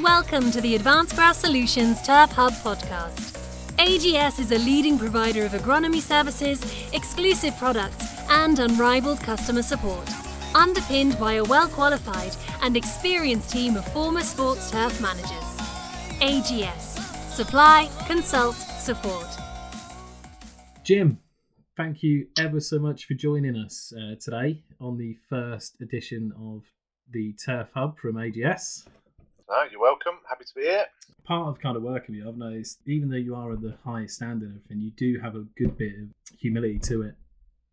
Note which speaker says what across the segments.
Speaker 1: Welcome to the Advanced Grass Solutions Turf Hub podcast. AGS is a leading provider of agronomy services, exclusive products, and unrivaled customer support, underpinned by a well qualified and experienced team of former sports turf managers. AGS Supply, Consult, Support.
Speaker 2: Jim, thank you ever so much for joining us uh, today on the first edition of the Turf Hub from AGS.
Speaker 3: No, you're welcome. Happy to be here.
Speaker 2: Part of kind of working with you, I've noticed, even though you are at the highest standard and everything, you do have a good bit of humility to it.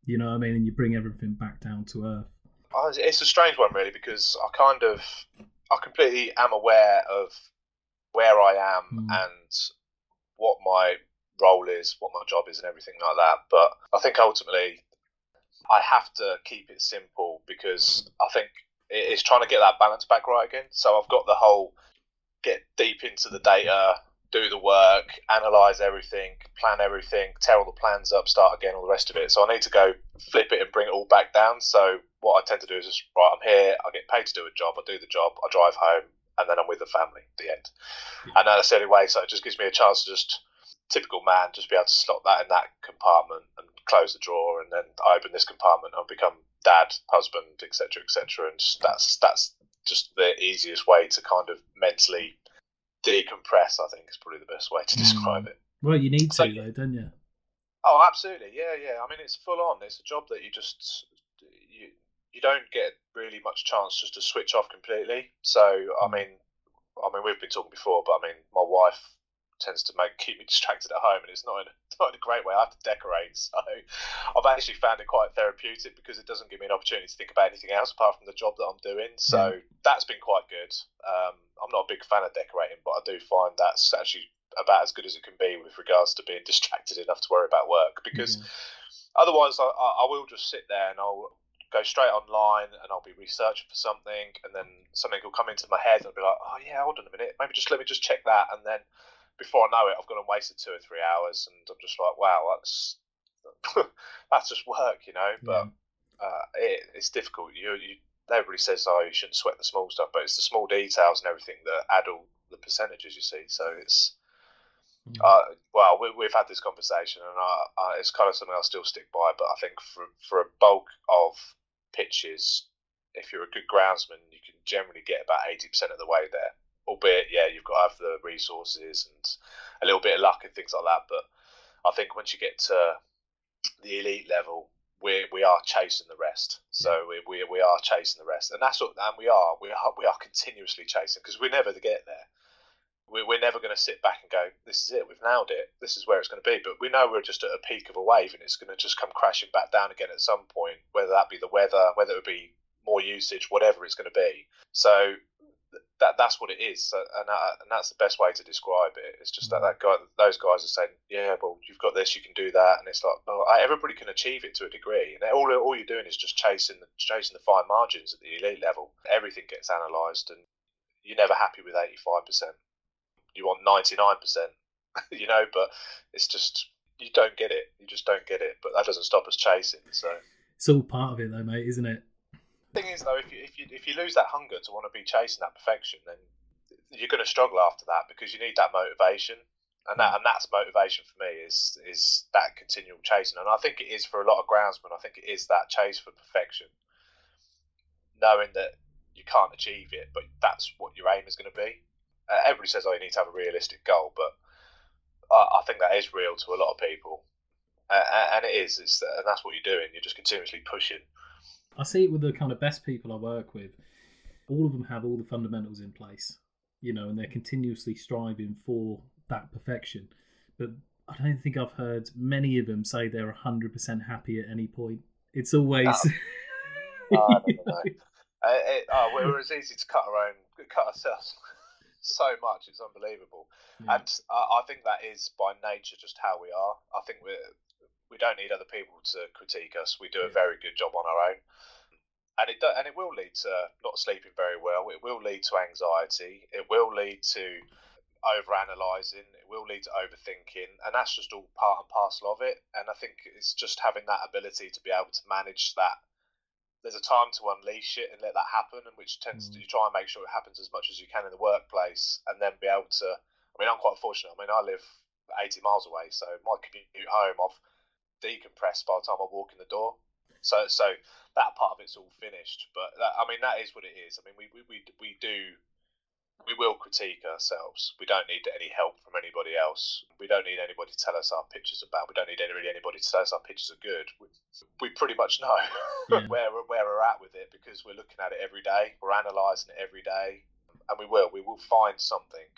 Speaker 2: You know what I mean? And you bring everything back down to earth.
Speaker 3: Oh, It's a strange one, really, because I kind of, I completely am aware of where I am
Speaker 2: Mm.
Speaker 3: and what my role is, what my job is, and everything like that. But I think ultimately, I have to keep it simple because I think it's trying to get that balance back right again. So I've got the whole get deep into the data, do the work, analyze everything, plan everything, tear all the plans up, start again, all the rest of it. So I need to go flip it and bring it all back down. So what I tend to do is just right, I'm here, I get paid to do a job, I do the job, I drive home, and then I'm with the family at the end. And that's the only way. So it just gives me a chance to just typical man, just be able to slot that in that compartment and close the drawer, and then I open this compartment and become dad, husband, etc., etc. And just, that's that's just the easiest way to kind of mentally decompress. I think is probably the best way to mm. describe it.
Speaker 2: Well, you need to,
Speaker 3: So-
Speaker 2: though, don't you?
Speaker 3: Oh, absolutely. Yeah, yeah. I mean, it's full on. It's a job that you just you you don't get really much chance just to switch off completely. So, I mm. mean, I mean, we've been talking before, but I mean, my wife tends to make keep me distracted at home, and it's not in not in a great way. I have to decorate, so I've actually found it quite therapeutic because it doesn't give me an opportunity to think about anything else apart from the job that I'm doing. So that's been quite good. Um, I'm not a big fan of decorating, but I do find that's actually about as good as it can be with regards to being distracted enough to worry about work because
Speaker 2: Yeah.
Speaker 3: otherwise I I will just sit there and I'll go straight online and I'll be researching for something and then something will come into my head and I'll be like oh yeah hold on a minute maybe just let me just check that and then before I know it I've gone and wasted two or three hours and I'm just like wow that's that's just work you know but uh, it, it's difficult you, you everybody says oh you shouldn't sweat the small stuff but it's the small details and everything that add all the percentages you see so it's
Speaker 2: Mm.
Speaker 3: uh, well, we, we've had this conversation, and I, I, it's kind of something I'll still stick by. But I think for for a bulk of pitches, if you're a good groundsman, you can generally get about eighty percent of the way there. Albeit, yeah, you've got to have the resources and a little bit of luck and things like that. But I think once you get to the elite level, we we are chasing the rest. So we, we, we are chasing the rest, and that's what and we are we are we are continuously chasing because we're never to get there we- we're never going to sit back and go, this is it, we've nailed it, this is where it's going to be. But we know we're just at a peak of a wave and it's going to just come crashing back down again at some point, whether that be the weather, whether it be more usage, whatever it's going to be. So that that's what it is, and that, and that's the best way to describe it. It's just that mm. that guy, those guys are saying, yeah, well, you've got this, you can do that, and it's like, well, I- everybody can achieve it to a degree, and all all you're doing is just chasing the chasing the fine margins at the elite level. Everything gets analysed, and you're never happy with eighty five percent you want 99%, you know, but it's just, you don't get it. You just don't get it. But that doesn't stop us chasing. So,
Speaker 2: It's all part of it, though, mate, isn't it?
Speaker 3: Thing is, though, if you, if you, if you lose that hunger to want to be chasing that perfection, then you're going to struggle after that because you need that motivation. And that and that's motivation for me is is that continual chasing, and I think it is for a lot of groundsmen. I think it is that chase for perfection, knowing that you can't achieve it, but that's what your aim is going to be. Uh, everybody says, "Oh, you need to have a realistic goal," but I, I think that is real to a lot of people, uh, and it is. It's, and that's what you're doing. You're just continuously pushing.
Speaker 2: I see it with the kind of best people I work with. All of them have all the fundamentals in place, you know, and they're continuously striving for that perfection. But I don't think I've heard many of them say they're 100% happy at any point. It's always.
Speaker 3: Oh, I don't know. Uh, it, oh, were as easy to cut our own, cut ourselves so much. It's unbelievable.
Speaker 2: Yeah.
Speaker 3: And uh, I think that is by nature just how we are. I think we we don't need other people to critique us. We do a very good job on our own, and it do, and it will lead to not sleeping very well. It will lead to anxiety. It will lead to over analysing. It will lead to overthinking, and that's just all part and parcel of it. And I think it's just having that ability to be able to manage that there's a time to unleash it and let that happen, and which tends mm. to you try and make sure it happens as much as you can in the workplace, and then be able to. I mean, I'm quite fortunate. I mean, I live 80 miles away, so my commute home, I've decompressed by the time I walk in the door. So, so that part of it's all finished. But that, I mean, that is what it is. I mean, we, we, we, we do we will critique ourselves. We don't need any help from anybody else. We don't need anybody to tell us our pictures are bad. We don't need any, really anybody to tell us our pictures are good. We, we pretty much know yeah. Mm. where where we're at with it because we're looking at it every day. We're analysing it every day, and we will. We will find something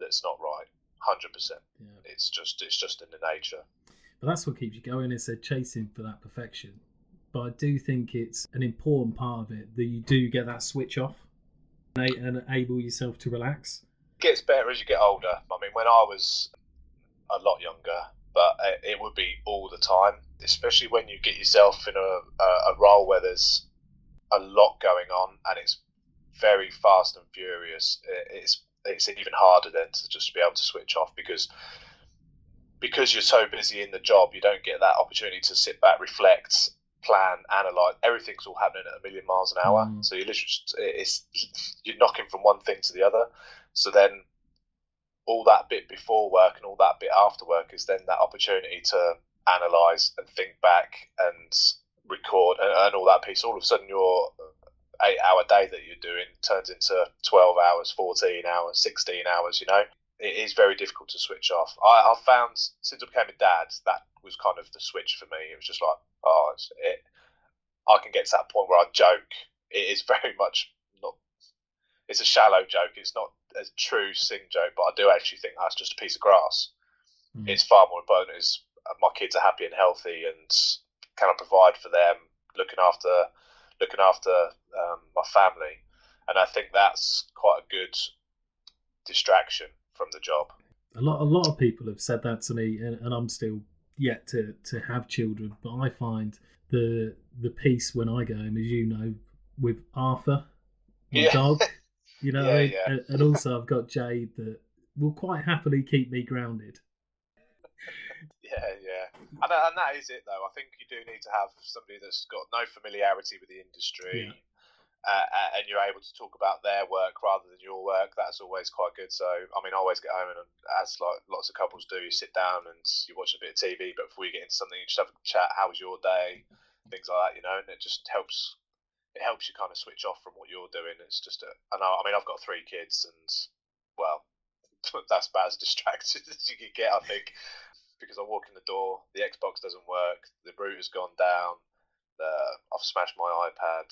Speaker 3: that's not right. Hundred yeah. percent. It's just it's just in the nature.
Speaker 2: But that's what keeps you going. Is a chasing for that perfection. But I do think it's an important part of it that you do get that switch off and enable yourself to relax?
Speaker 3: It gets better as you get older. I mean, when I was a lot younger, but it would be all the time, especially when you get yourself in a, a role where there's a lot going on and it's very fast and furious. It's it's even harder then to just be able to switch off because because you're so busy in the job, you don't get that opportunity to sit back, reflect, plan, analyze. Everything's all happening at a million miles an hour. Mm. So you're literally just, it's you're knocking from one thing to the other. So then all that bit before work and all that bit after work is then that opportunity to analyze and think back and record and, and all that piece. All of a sudden, your eight hour day that you're doing turns into 12 hours, 14 hours, 16 hours, you know it is very difficult to switch off. I, have found since I became a dad, that was kind of the switch for me. It was just like, oh, it's, it. I can get to that point where I joke. It is very much not. It's a shallow joke. It's not a true sing joke, but I do actually think that's just a piece of grass. Mm. It's far more important is uh, my kids are happy and healthy, and can I provide for them, looking after, looking after um, my family, and I think that's quite a good distraction from the job.
Speaker 2: A lot, a lot of people have said that to me, and, and I'm still yet to to have children. But I find the the peace when I go home, as you know, with Arthur, my yeah. dog. You know, yeah, yeah. And, and also I've got Jade that will quite happily keep me grounded.
Speaker 3: Yeah, yeah, and, and that is it though. I think you do need to have somebody that's got no familiarity with the industry. Uh, and you're able to talk about their work rather than your work, that's always quite good. So, I mean, I always get home and, as like lots of couples do, you sit down and you watch a bit of TV, but before you get into something, you just have a chat. How was your day? Things like that, you know, and it just helps. It helps you kind of switch off from what you're doing. It's just, a, I know. I mean, I've got three kids, and well, that's about as distracted as you can get, I think, because I walk in the door, the Xbox doesn't work, the router's gone down, the, I've smashed my iPad.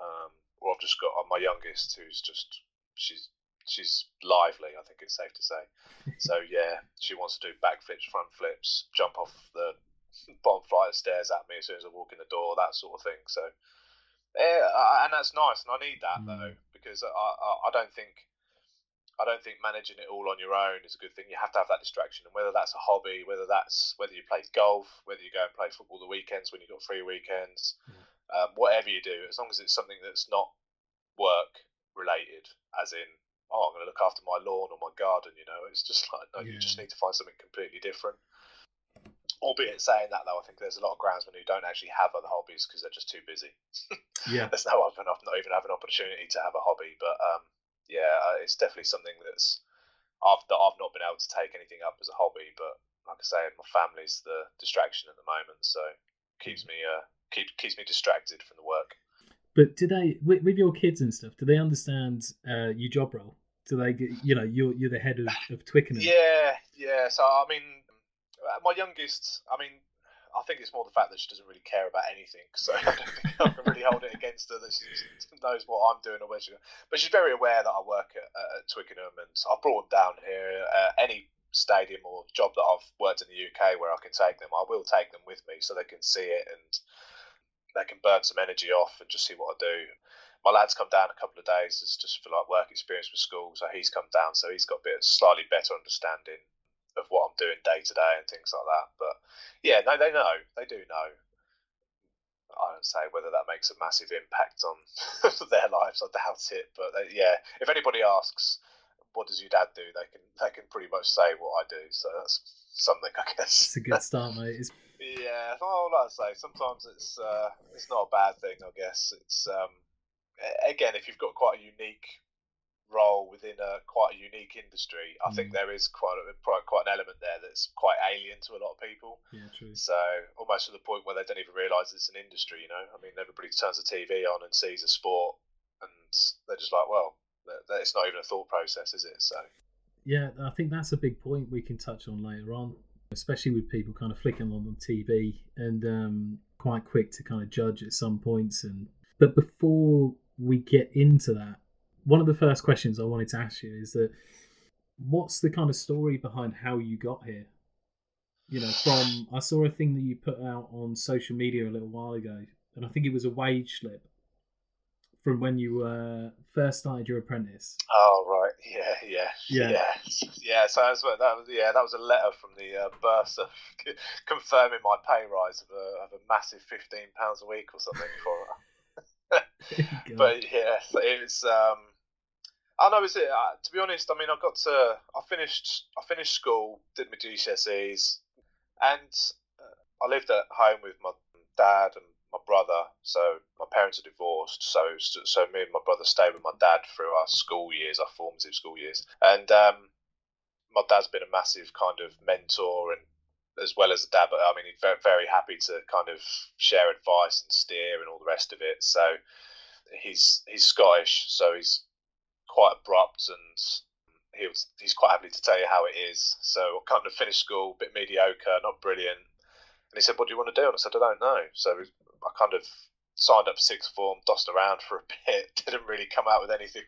Speaker 3: Um, well, I've just got uh, my youngest, who's just she's she's lively. I think it's safe to say. so yeah, she wants to do backflips, front flips, jump off the bottom flight of stairs at me as soon as I walk in the door, that sort of thing. So yeah, and that's nice, and I need that mm. though because I, I, I don't think. I don't think managing it all on your own is a good thing. You have to have that distraction, and whether that's a hobby, whether that's whether you play golf, whether you go and play football the weekends when you've got free weekends, mm um, whatever you do, as long as it's something that's not work related, as in, oh, I'm going to look after my lawn or my garden, you know, it's just like, no, yeah. you just need to find something completely different. Albeit saying that, though, I think there's a lot of groundsmen who don't actually have other hobbies because they're just too busy.
Speaker 2: yeah.
Speaker 3: There's no other enough, not even have an opportunity to have a hobby. But um, yeah, uh, it's definitely something that's I've, that I've not been able to take anything up as a hobby. But like I say, my family's the distraction at the moment, so keeps me uh, keeps keeps me distracted from the work.
Speaker 2: But do they, with, with your kids and stuff, do they understand uh, your job role? Do they, get, you know, you're you're the head of, of Twickenham?
Speaker 3: Yeah, yeah. So I mean, uh, my youngest, I mean, I think it's more the fact that she doesn't really care about anything. So I don't think I can really hold it against her that she knows what I'm doing or where she's going. But she's very aware that I work at, at Twickenham and I've brought them down here. Uh, any stadium or job that I've worked in the UK where I can take them, I will take them with me so they can see it and they can burn some energy off and just see what I do. My lad's come down a couple of days it's just for like work experience with school, so he's come down, so he's got a bit slightly better understanding of what I'm doing day to day and things like that. But yeah, no, they know, they do know. I don't say whether that makes a massive impact on their lives. I doubt it, but they, yeah, if anybody asks, what does your dad do? They can they can pretty much say what I do. So that's something, I guess.
Speaker 2: It's a good start, mate.
Speaker 3: Yeah, well, like I say, sometimes it's uh, it's not a bad thing. I guess it's um, again if you've got quite a unique role within a quite a unique industry, I think
Speaker 2: Mm.
Speaker 3: there is quite a quite quite an element there that's quite alien to a lot of people.
Speaker 2: Yeah, true.
Speaker 3: So almost to the point where they don't even realise it's an industry. You know, I mean, everybody turns the TV on and sees a sport, and they're just like, well, it's not even a thought process, is it? So
Speaker 2: Yeah, I think that's a big point we can touch on later on, especially with people kind of flicking on the TV and um, quite quick to kind of judge at some points. And but before we get into that, one of the first questions I wanted to ask you is that what's the kind of story behind how you got here? You know, from I saw a thing that you put out on social media a little while ago, and I think it was a wage slip from when you uh, first started your apprentice.
Speaker 3: Oh right, yeah, yeah,
Speaker 2: Yeah.
Speaker 3: yeah, yeah. So that's what that was. Yeah, that was a letter from the uh, bursar confirming my pay rise of a, of a massive fifteen pounds a week or something for.
Speaker 2: God.
Speaker 3: but yeah, so it was. Um, I know. Is it? Uh, to be honest, I mean, I got to. I finished. I finished school, did my GCSEs, and uh, I lived at home with my dad and my brother. So my parents are divorced. So so me and my brother stayed with my dad through our school years, our formative school years, and um, my dad's been a massive kind of mentor and. As well as a dad, but I mean, he's very, very happy to kind of share advice and steer and all the rest of it. So, he's he's Scottish, so he's quite abrupt and he was he's quite happy to tell you how it is. So I kind of finished school, bit mediocre, not brilliant. And he said, "What do you want to do?" And I said, "I don't know." So I kind of signed up for sixth form, dossed around for a bit, didn't really come out with anything,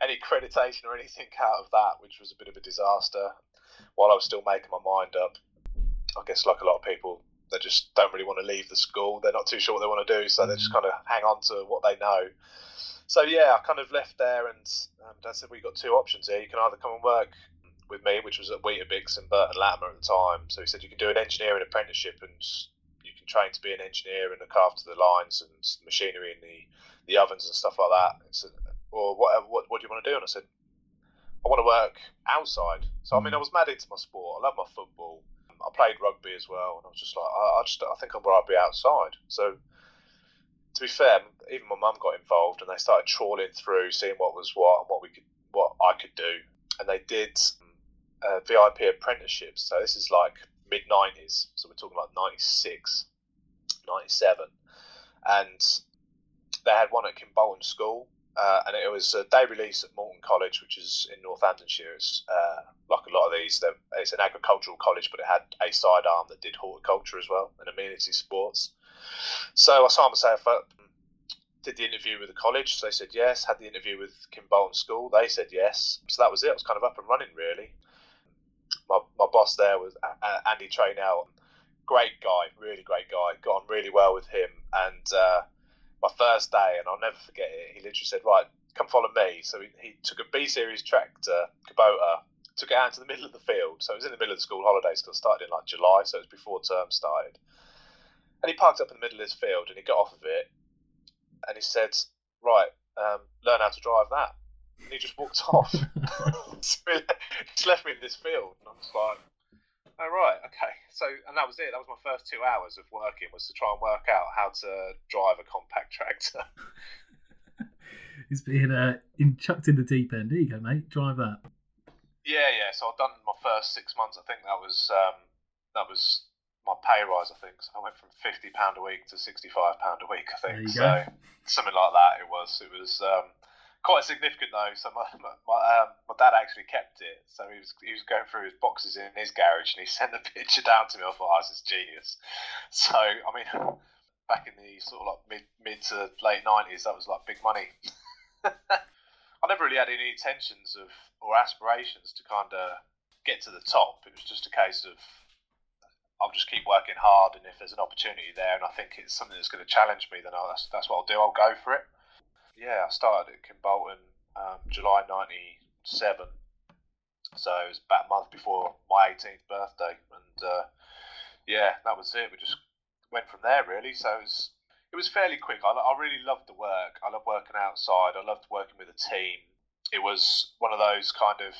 Speaker 3: any accreditation or anything out of that, which was a bit of a disaster. While I was still making my mind up, I guess like a lot of people, they just don't really want to leave the school. They're not too sure what they want to do, so they just kind of hang on to what they know. So yeah, I kind of left there, and um, Dad said, "We have got two options here. You can either come and work with me, which was at Weetabix and Burton Latimer at the time. So he said you can do an engineering apprenticeship, and you can train to be an engineer and look after the lines and machinery and the, the ovens and stuff like that. He said, or what, uh, what, what do you want to do? And I said, I want to work outside. So I mean, I mm. was mad into my sport. I love my football. Um, I played rugby as well, and I was just like, I, I just, I think I'd rather be outside. So to be fair, even my mum got involved, and they started trawling through, seeing what was what and what we could, what I could do, and they did uh, VIP apprenticeships. So this is like mid '90s, so we're talking about '96, '97, and they had one at Kimbolton School, uh, and it was a day release at Moulton College, which is in Northamptonshire. It's uh, like a lot of these. It's an agricultural college, but it had a side arm that did horticulture as well and amenity sports. So I signed myself up, did the interview with the college. So they said yes. Had the interview with Kimbolton School. They said yes. So that was it. I was kind of up and running really. My, my boss there was Andy Trainell. Great guy, really great guy. Got on really well with him. And uh, my first day, and I'll never forget it, he literally said, Right, come follow me. So he, he took a B series tractor, Kubota, took it out to the middle of the field. So it was in the middle of the school holidays because it started in like July, so it was before term started. And he parked up in the middle of this field and he got off of it and he said, Right, um, learn how to drive that. And he just walked off. just left me in this field. And I'm just like, Oh, right, okay. So, and that was it. That was my first two hours of working was to try and work out how to drive a compact tractor.
Speaker 2: He's being uh, in, chucked in the deep end. There you go, mate. Drive that.
Speaker 3: Yeah, yeah. So I've done my first six months. I think that was um, that was my pay rise. I think so I went from fifty pound a week to sixty five pound a week. I
Speaker 2: There
Speaker 3: think
Speaker 2: you
Speaker 3: so.
Speaker 2: go.
Speaker 3: Something like that. It was. It was um, quite significant though. So my my, um, my dad actually kept it. So he was he was going through his boxes in his garage and he sent the picture down to me. I thought, oh, this is genius. So I mean. Back in the sort of like mid mid to late nineties, that was like big money. I never really had any intentions of or aspirations to kind of get to the top. It was just a case of I'll just keep working hard, and if there's an opportunity there, and I think it's something that's going to challenge me, then I'll, that's that's what I'll do. I'll go for it. Yeah, I started at Kimbolton um, July '97, so it was about a month before my 18th birthday, and uh, yeah, that was it. We just went from there really. So it was it was fairly quick. I, I really loved the work. I loved working outside. I loved working with a team. It was one of those kind of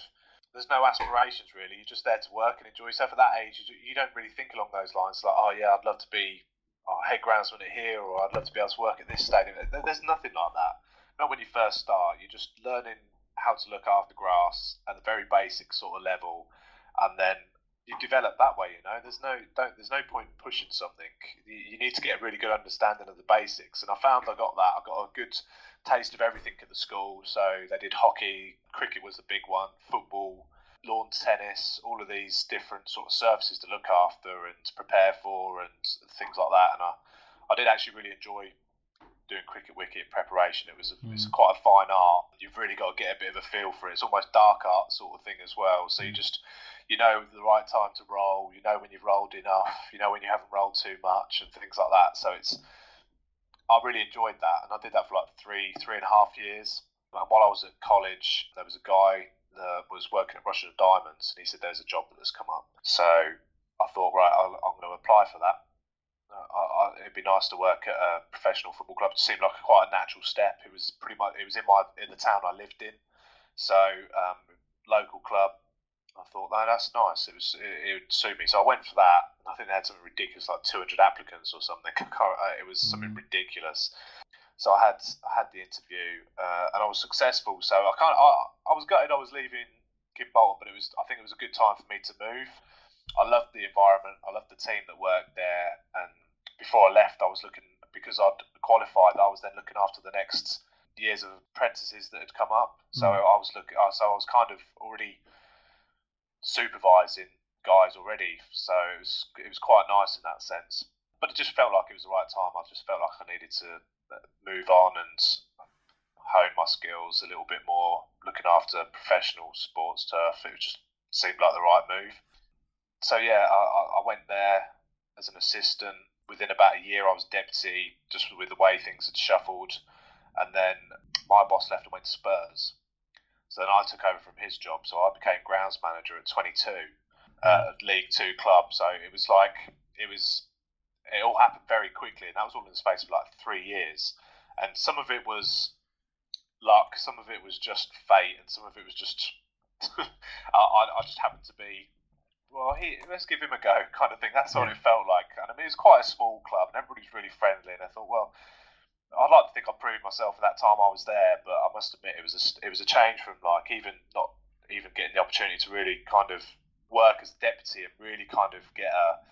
Speaker 3: there's no aspirations really. You're just there to work and enjoy yourself. At that age, you don't really think along those lines. Like, oh yeah, I'd love to be oh, head groundsman here, or I'd love to be able to work at this stadium. There's nothing like that. Not when you first start. You're just learning how to look after grass at the very basic sort of level, and then you develop that way. You know, there's no don't there's no point pushing something. You, you need to get a really good understanding of the basics, and I found I got that. I got a good taste of everything at the school. So they did hockey, cricket was the big one, football, lawn tennis, all of these different sort of services to look after and to prepare for, and things like that. And I, I did actually really enjoy doing cricket wicket preparation. It was a, mm. it's quite a fine art. You've really got to get a bit of a feel for it. It's almost dark art sort of thing as well. So you mm. just you know the right time to roll. You know when you've rolled enough. You know when you haven't rolled too much and things like that. So it's I really enjoyed that, and I did that for like three three and a half years. And while I was at college, there was a guy that was working at Rushden Diamonds, and he said there's a job that's come up. So I thought, right, i am going to apply for that. Uh, I, I, it'd be nice to work at a professional football club. It seemed like quite a natural step. It was pretty much it was in my in the town I lived in, so um, local club I thought, no, that's nice. It was it, it, would suit me, so I went for that. I think they had something ridiculous, like 200 applicants or something. It was something mm. ridiculous. So I had I had the interview uh, and I was successful. So I kind of I, I was gutted I was leaving Kimbolton, but it was I think it was a good time for me to move. I loved the environment. I loved the team that worked there. And before I left, I was looking because I'd qualified. I was then looking after the next years of apprentices that had come up. So mm. I was looking. So I was kind of already supervising guys already, so it was it was quite nice in that sense. But it just felt like it was the right time. I just felt like I needed to uh, move on and hone my skills a little bit more, looking after professional sports turf. It just seemed like the right move. So yeah, I, I went there as an assistant. Within about a year, I was deputy, just with the way things had shuffled. And then my boss left and went to Spurs. So then I took over from his job. So I became grounds manager at 22 uh, League Two club. So it was like it was it all happened very quickly, and that was all in the space of like three years. And some of it was luck, some of it was just fate, and some of it was just I, I just happened to be well, he, let's give him a go, kind of thing. That's what it felt like. And I mean, it was quite a small club, and everybody was really friendly. And I thought, well, I'd like to think I proved myself at that time I was there, but I must admit it was a, it was a change from like even not even getting the opportunity to really kind of work as deputy and really kind of get a,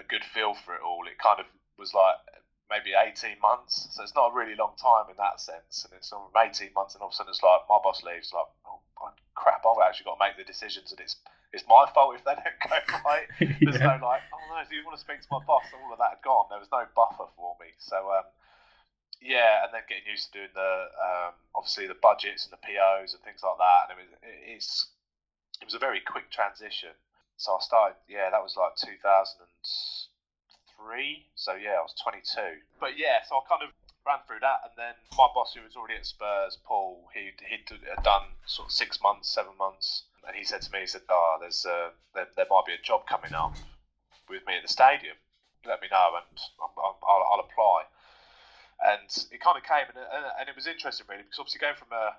Speaker 3: a good feel for it all. It kind of was like maybe 18 months, so it's not a really long time in that sense. And it's sort of 18 months, and all of a sudden it's like my boss leaves, like oh crap, I've actually got to make the decisions, and it's it's my fault if they don't go right. There's yeah. no like, oh no, do you want to speak to my boss? All of that had gone. There was no buffer for me, so. Um, yeah, and then getting used to doing the um, obviously the budgets and the POs and things like that, and it was it's it was a very quick transition. So I started, yeah, that was like 2003. So yeah, I was 22. But yeah, so I kind of ran through that, and then my boss, who was already at Spurs, Paul, he he'd done sort of six months, seven months, and he said to me, he said, "Oh, there's uh, there, there might be a job coming up with me at the stadium. Let me know, and I'll, I'll, I'll apply." and it kind of came and, and it was interesting really because obviously going from a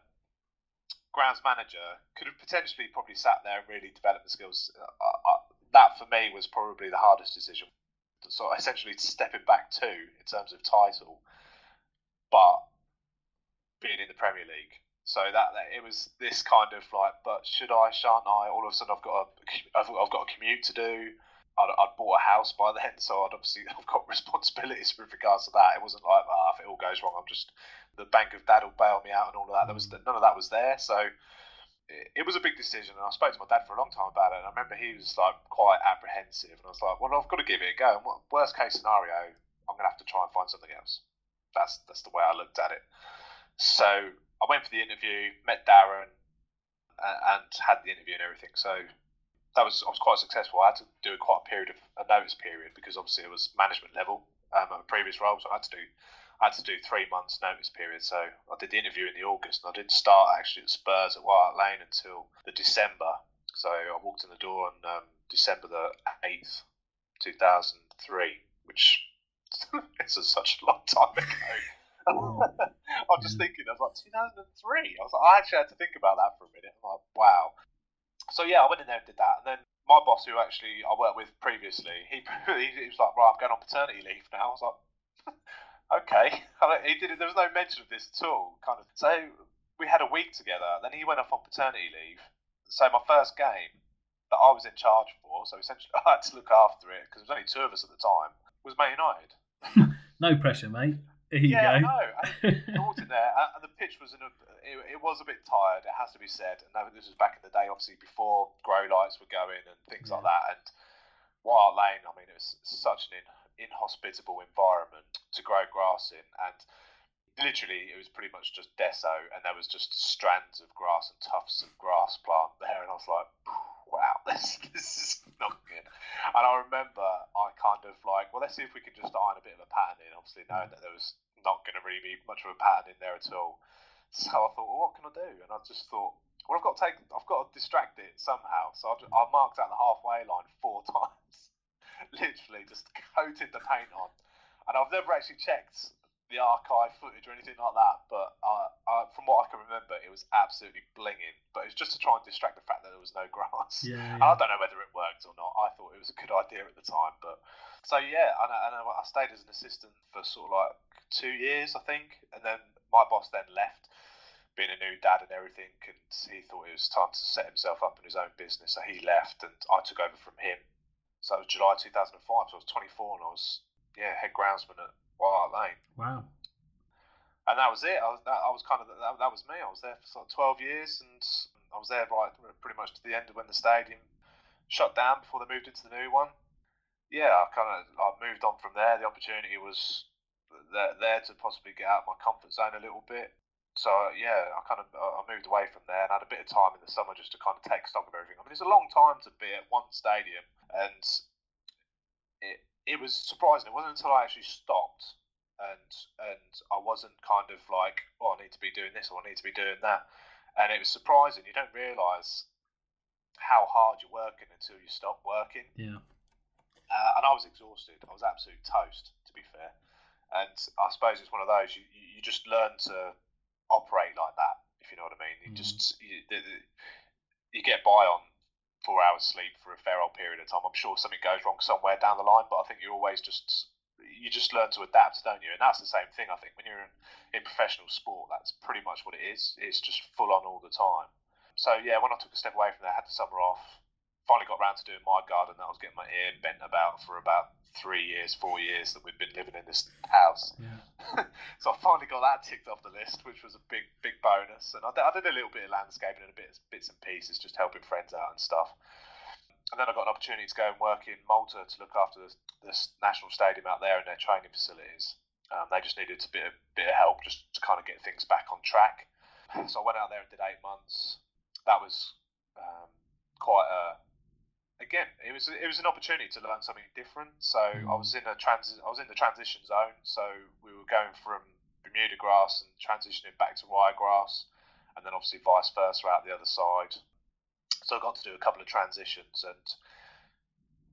Speaker 3: grounds manager could have potentially probably sat there and really developed the skills. Uh, uh, that for me was probably the hardest decision. So essentially stepping back to in terms of title, but being in the Premier League. So that, that, it was this kind of like, but should I, shan't I? All of a sudden, I've got a, I've, I've got a commute to do. I'd, I'd, bought a house by then, so I'd obviously I've got responsibilities with regards to that. It wasn't like, ah, if it all goes wrong, I'm just the bank of dad will bail me out and all of that. There was none of that was there, so it, it was a big decision. And I spoke to my dad for a long time about it, and I remember he was like quite apprehensive, and I was like, well, I've got to give it a go. And what, worst case scenario, I'm gonna have to try and find something else. That's that's the way I looked at it. So I went for the interview, met Darren, uh, and had the interview and everything. So that was I was quite successful. I had to do a quite a period of a notice period because obviously it was management level um, at a previous role, so I had to do I had to do three months notice period. So I did the interview in the August, and I didn't start actually at Spurs at White Lane until the December. So I walked in the door on um, December the eighth, two thousand three, which is such a long time ago. I'm just thinking, I was like 2003. I was like, I actually had to think about that for a minute. I'm like, wow so yeah, I went in there and did that, and then my boss, who actually I worked with previously, he he was like, right, I'm going on paternity leave now. I was like, okay. he did. There was no mention of this at all. Kind of. So we had a week together. Then he went off on paternity leave. So my first game that I was in charge for, so essentially I had to look after it because there was only two of us at the time, was Man United.
Speaker 2: no pressure, mate. Here you
Speaker 3: yeah,
Speaker 2: go.
Speaker 3: no. I walked in there, and the pitch was in a. It, it, was a bit tired. It has to be said. And this was back in the day, obviously before grow lights were going and things yeah. like that. And White Lane, I mean, it was such an in, inhospitable environment to grow grass in, and literally it was pretty much just deso, and there was just strands of grass and tufts of grass plant there, and I was like, wow, this this is not good. And I remember I kind of like, well, let's see if we can just iron a bit of a pattern in. Obviously, knowing that there was not going to really be much of a pattern in there at all. So I thought, well, what can I do? And I just thought, well, I've got to take, I've got to distract it somehow. So I, I marked out the halfway line four times, literally just coated the paint on. And I've never actually checked the archive footage or anything like that, but uh, uh, from what I can remember, it was absolutely blinging. But it was just to try and distract the fact that there was no grass.
Speaker 2: Yeah, yeah.
Speaker 3: I don't know whether it worked or not. I thought it was a good idea at the time, but so yeah, and, and I stayed as an assistant for sort of like two years, I think, and then my boss then left, being a new dad and everything, and he thought it was time to set himself up in his own business, so he left, and I took over from him. So it was July 2005, so I was 24, and I was yeah head groundsman at Lane.
Speaker 2: Wow.
Speaker 3: And that was it. I was, that, I was kind of that, that was me. I was there for sort of 12 years, and I was there right pretty much to the end of when the stadium shut down before they moved into the new one yeah, I kind of I moved on from there. The opportunity was there, there to possibly get out of my comfort zone a little bit. So yeah, I kind of I moved away from there and had a bit of time in the summer just to kind of take stock of everything. I mean, it's a long time to be at one stadium, and it it was surprising. It wasn't until I actually stopped and and I wasn't kind of like, oh, I need to be doing this or I need to be doing that, and it was surprising. You don't realise how hard you're working until you stop working.
Speaker 2: Yeah.
Speaker 3: Uh, and I was exhausted. I was absolute toast, to be fair. And I suppose it's one of those you, you just learn to operate like that, if you know what I mean. You mm. just you, you get by on four hours sleep for a fair old period of time. I'm sure something goes wrong somewhere down the line, but I think you always just you just learn to adapt, don't you? And that's the same thing I think when you're in, in professional sport. That's pretty much what it is. It's just full on all the time. So yeah, when I took a step away from there, I had the summer off finally got around to doing my garden. I was getting my ear bent about for about three years, four years that we've been living in this house.
Speaker 2: Yeah.
Speaker 3: so I finally got that ticked off the list, which was a big, big bonus. And I did, I did a little bit of landscaping and a bit bits and pieces, just helping friends out and stuff. And then I got an opportunity to go and work in Malta to look after this, this national stadium out there and their training facilities. Um, they just needed a bit of, bit of help just to kind of get things back on track. So I went out there and did eight months. That was um, again, it was it was an opportunity to learn something different. So mm. I was in a transi- I was in the transition zone. So we were going from Bermuda grass and transitioning back to ryegrass, and then obviously vice versa out the other side. So I got to do a couple of transitions, and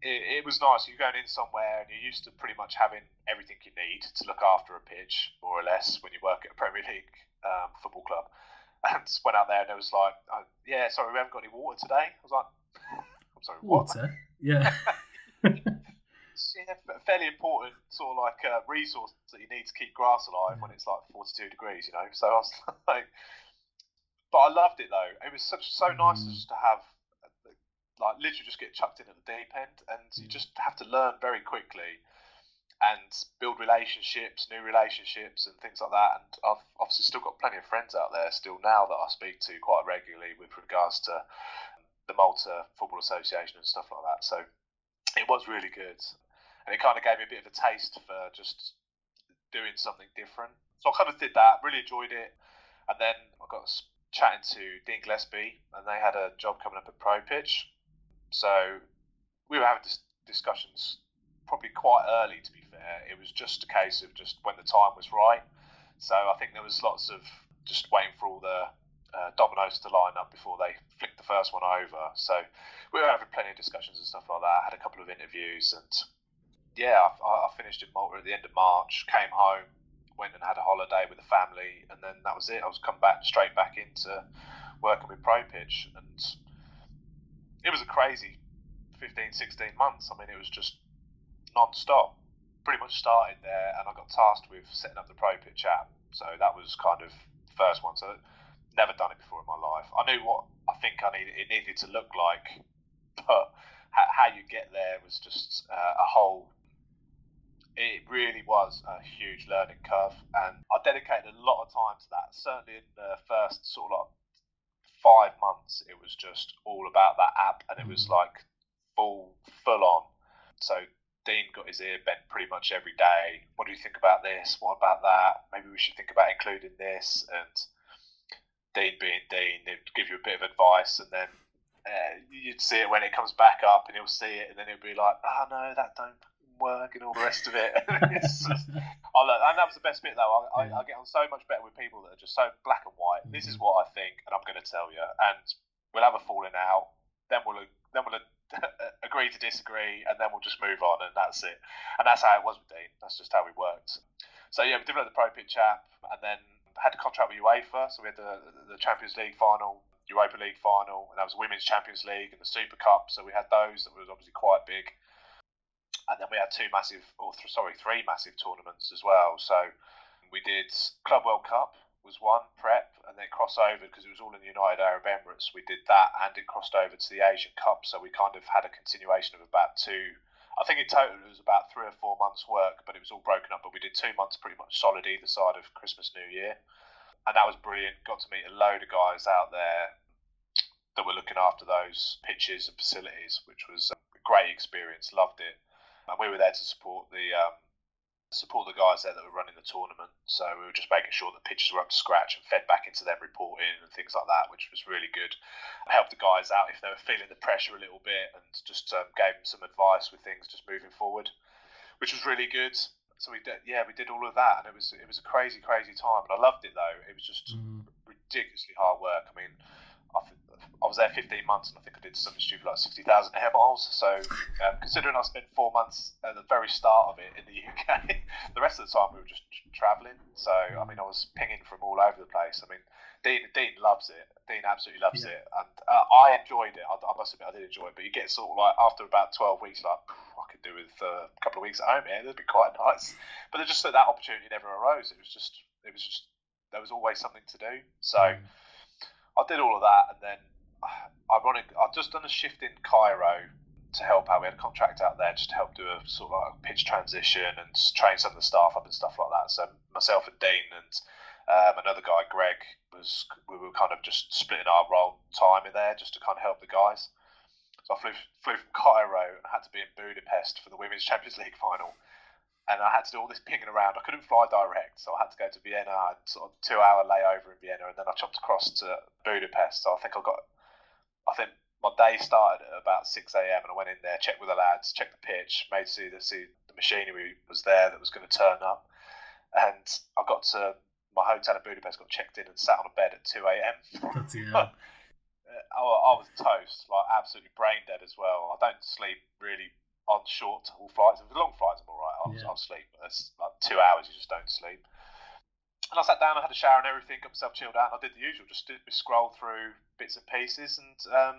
Speaker 3: it, it was nice. You're going in somewhere, and you're used to pretty much having everything you need to look after a pitch, more or less, when you work at a Premier League um, football club. And went out there, and it was like, oh, "Yeah, sorry, we haven't got any water today." I was like. I'm sorry,
Speaker 2: water. What? Yeah.
Speaker 3: yeah, fairly important sort of like uh, resource that you need to keep grass alive yeah. when it's like 42 degrees, you know. So I was like, but I loved it though. It was such so nice mm. just to have like literally just get chucked in at the deep end, and you mm. just have to learn very quickly and build relationships, new relationships, and things like that. And I've obviously still got plenty of friends out there still now that I speak to quite regularly with regards to the Malta Football Association and stuff like that. So it was really good, and it kind of gave me a bit of a taste for just doing something different. So I kind of did that, really enjoyed it, and then I got chatting to Dean Gillespie, and they had a job coming up at Pro Pitch. So we were having dis- discussions probably quite early. To be fair, it was just a case of just when the time was right. So I think there was lots of just waiting for all the uh, dominoes to line up before they flicked the first one over. So we were having plenty of discussions and stuff like that. I had a couple of interviews, and yeah, I, I finished in Malta at the end of March. Came home, went and had a holiday with the family, and then that was it. I was come back straight back into working with Pro Pitch, and it was a crazy 15, 16 months. I mean, it was just non-stop. Pretty much started there, and I got tasked with setting up the Pro Pitch app. So that was kind of the first one. So never done it before in my life. I knew what I think I needed. It needed to look like, but how you get there was just uh, a whole. It really was a huge learning curve, and I dedicated a lot of time to that. Certainly in the first sort of like five months, it was just all about that app, and it was mm. like full full on. So Dean got his ear bent pretty much every day. What do you think about this? What about that? Maybe we should think about including this. And Dean being Dean, he'd give you a bit of advice, and then uh, you'd see it when it comes back up, and he'll see it, and then he'll be like, "Oh no, that don't work," and all the rest of it. just, I and that was the best bit though. I, I, I, get on so much better with people that are just so black and white. This is mm-hmm. what I think, and I'm going to tell you, and we'll have a falling out. Then we'll then we'll agree to disagree, and then we'll just move on, and that's it. And that's how it was with Dean. That's just how we worked. So yeah, we developed the Pro Pitch app, and then had a contract with UEFA. So we had the, the Champions League final, Europa League final, and that was Women's Champions League and the Super Cup. So we had those that was obviously quite big. And then we had two massive, or th- sorry, three massive tournaments as well. So we did Club World Cup, was one prep, and then crossover because it was all in the United Arab Emirates. We did that, and it crossed over to the Asian Cup. So we kind of had a continuation of about two. I think in total it was about three or four months' work, but it was all broken up. But we did two months pretty much solid either side of Christmas, New Year, and that was brilliant. Got to meet a load of guys out there that were looking after those pitches and facilities, which was a great experience. Loved it, and we were there to support the um, support the guys there that were running the tournament. So we were just making sure the pitches were up to scratch and fed back into them reporting and things like that, which was really good. I helped the guys out if they were feeling the pressure a little bit and just um, gave them some advice with things just moving forward, which was really good. So we did, yeah, we did all of that, and it was it was a crazy, crazy time, and I loved it though. It was just mm. ridiculously hard work. I mean, I, I was there 15 months, and I think I did something stupid like 60,000 air miles. So, um, considering I spent four months at the very start of it in the UK, the rest of the time we were just travelling. So, I mean, I was pinging from all over the place. I mean, Dean, Dean loves it. Dean absolutely loves yeah. it, and uh, I enjoyed it. I, I, must admit, I did enjoy it. But you get sort of like after about 12 weeks, like I could do with uh, a couple of weeks at home. Yeah, that'd be quite nice. But just that that opportunity never arose. It was just, it was just, there was always something to do. So. Mm. I did all of that, and then ironic, I've just done a shift in Cairo to help out. We had a contract out there just to help do a sort of like a pitch transition and train some of the staff up and stuff like that. So myself and Dean and um, another guy, Greg, was we were kind of just splitting our role time in there just to kind of help the guys. So I flew flew from Cairo and had to be in Budapest for the Women's Champions League final. And I had to do all this pinging around. I couldn't fly direct, so I had to go to Vienna. I had sort of two hour layover in Vienna, and then I chopped across to Budapest. So I think I got I think my day started at about 6 a.m. and I went in there, checked with the lads, checked the pitch, made see the see the machinery was there that was going to turn up, and I got to my hotel in Budapest, got checked in and sat on a bed at 2 a.m. I, I was toast, like absolutely brain dead as well. I don't sleep really on short haul flights. If long flights, I'm all right. I'll, yeah. I'll sleep. But it's like two hours, you just don't sleep. And I sat down, I had a shower and everything, got myself chilled out, and I did the usual, just did scroll through bits and pieces, and um,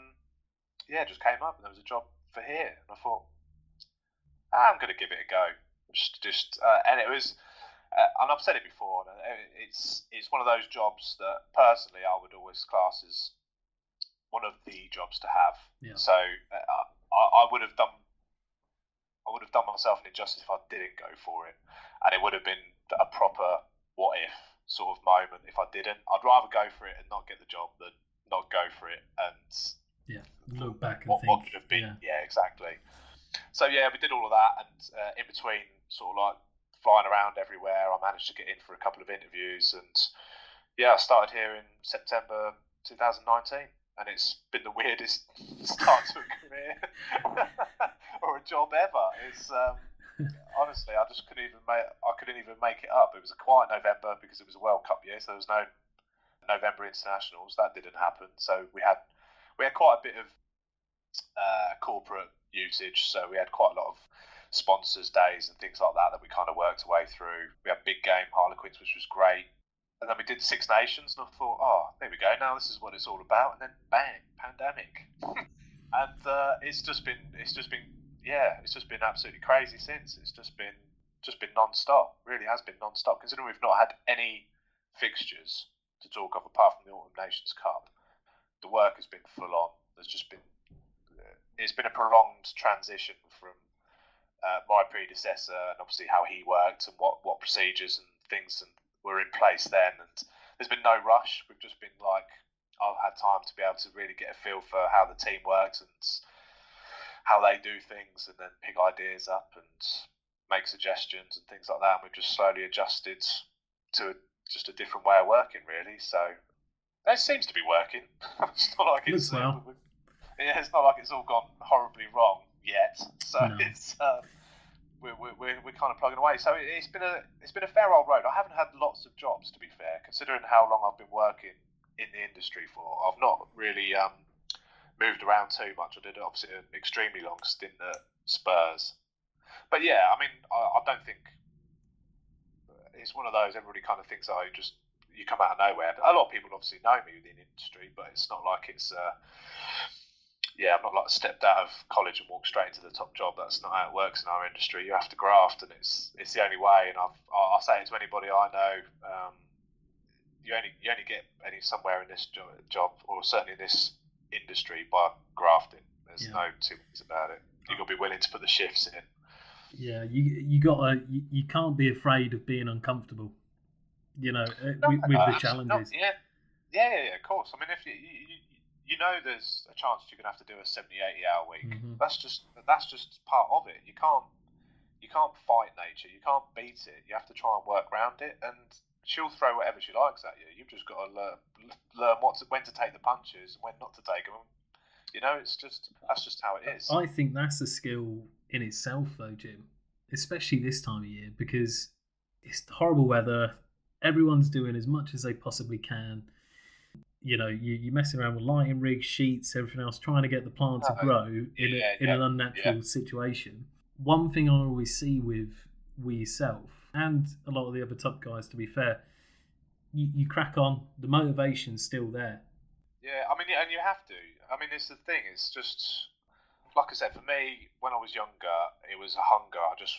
Speaker 3: yeah, just came up, and there was a job for here, and I thought, I'm going to give it a go, just, just, uh, and it was, uh, and I've said it before, it's it's one of those jobs that personally I would always class as one of the jobs to have. Yeah. So uh, I, I would have done, I would have done myself an injustice if I didn't go for it, and it would have been a proper what if sort of moment if I didn't. I'd rather go for it and not get the job than not go for it and
Speaker 2: yeah, look back and
Speaker 3: what,
Speaker 2: think,
Speaker 3: what could have been. Yeah. yeah. exactly. So yeah, we did all of that, and uh, in between, sort of like flying around everywhere, I managed to get in for a couple of interviews, and yeah, I started here in September 2019, and it's been the weirdest start to a career or a job ever. It's um, honestly, I just couldn't even make I couldn't even make it up. It was a quiet November because it was a World Cup year, so there was no November internationals. That didn't happen. So we had we had quite a bit of uh, corporate usage. So we had quite a lot of sponsors days and things like that that we kind of worked our way through. We had big game Harlequins, which was great. And then we did Six Nations, and I thought, oh, there we go. Now this is what it's all about. And then bang, pandemic. and uh, it's just been it's just been yeah it's just been absolutely crazy since. It's just been just been non-stop. Really has been non-stop. Considering we've not had any fixtures to talk of apart from the Autumn Nations Cup, the work has been full on. There's just been it's been a prolonged transition from uh, my predecessor and obviously how he worked and what, what procedures and things and were in place then. And there's been no rush. We've just been like, I've had time to be able to really get a feel for how the team works and how they do things and then pick ideas up and make suggestions and things like that. And we've just slowly adjusted to a, just a different way of working, really. So it seems to be working. it's not like it's.
Speaker 2: well.
Speaker 3: Uh, yeah, it's not like it's all gone horribly wrong yet. So
Speaker 2: No.
Speaker 3: it's uh, we're, we're, we're, kind of plugging away. So it, it's been a it's been a fair old road. I haven't had lots of jobs to be fair, considering how long I've been working in the industry for. I've not really um, moved around too much. I did obviously an extremely long stint at Spurs, but yeah, I mean, I, I don't think it's one of those. Everybody kind of thinks, oh, just you come out of nowhere. A lot of people obviously know me within industry, but it's not like it's. Uh, yeah, I'm not like stepped out of college and walked straight into the top job. That's not how it works in our industry. You have to graft, and it's it's the only way. And I've I say it to anybody I know. Um, you only you only get any somewhere in this job, job or certainly in this industry by grafting. There's
Speaker 2: Yeah.
Speaker 3: no two ways about it. You've got to be willing to put the shifts in.
Speaker 2: Yeah, you you gotta you, you can't be afraid of being uncomfortable. You know, uh, with, with
Speaker 3: Uh,
Speaker 2: the
Speaker 3: not.
Speaker 2: challenges.
Speaker 3: Yeah. yeah, yeah, yeah, of course. I mean, if you, you, you- know there's a chance you're to have to do a 70, 80 hour week,
Speaker 2: Mhm.
Speaker 3: that's just that's just part of it. You can't you can't fight nature. You can't beat it. You have to try and work around it, and she'll throw whatever she likes at you. You've just got to learn learn what to, when to take the punches and when not to take them. You know, it's just that's just how it is.
Speaker 2: I think that's a skill in itself, though, Jim. Especially this time of year because it's horrible weather. Everyone's doing as much as they possibly can. You know, you you messing around with lighting rigs, sheets, everything else, trying to get the plant to grow in,
Speaker 3: yeah,
Speaker 2: a, in
Speaker 3: yeah,
Speaker 2: an unnatural situation. One thing I always see with we yourself and a lot of the other top guys, to be fair, you, you crack on. The motivation's still there.
Speaker 3: Yeah, I mean, and you have to. I mean, it's the thing. It's just like I said. For me, when I was younger, it was a hunger. I just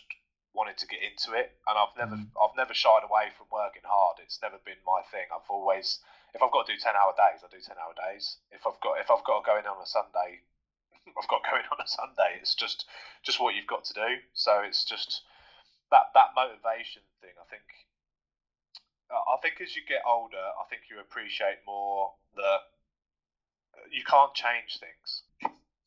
Speaker 3: wanted to get into it, and I've never,
Speaker 2: Mhm.
Speaker 3: I've never shied away from working hard. It's never been my thing. I've always, if I've got to do ten hour days, I do ten hour days. If I've got, if I've got to go in on a Sunday, I've got going on a Sunday. It's just, just what you've got to do. So it's just that that motivation thing. I think uh, I think as you get older, I think you appreciate more that you can't change things.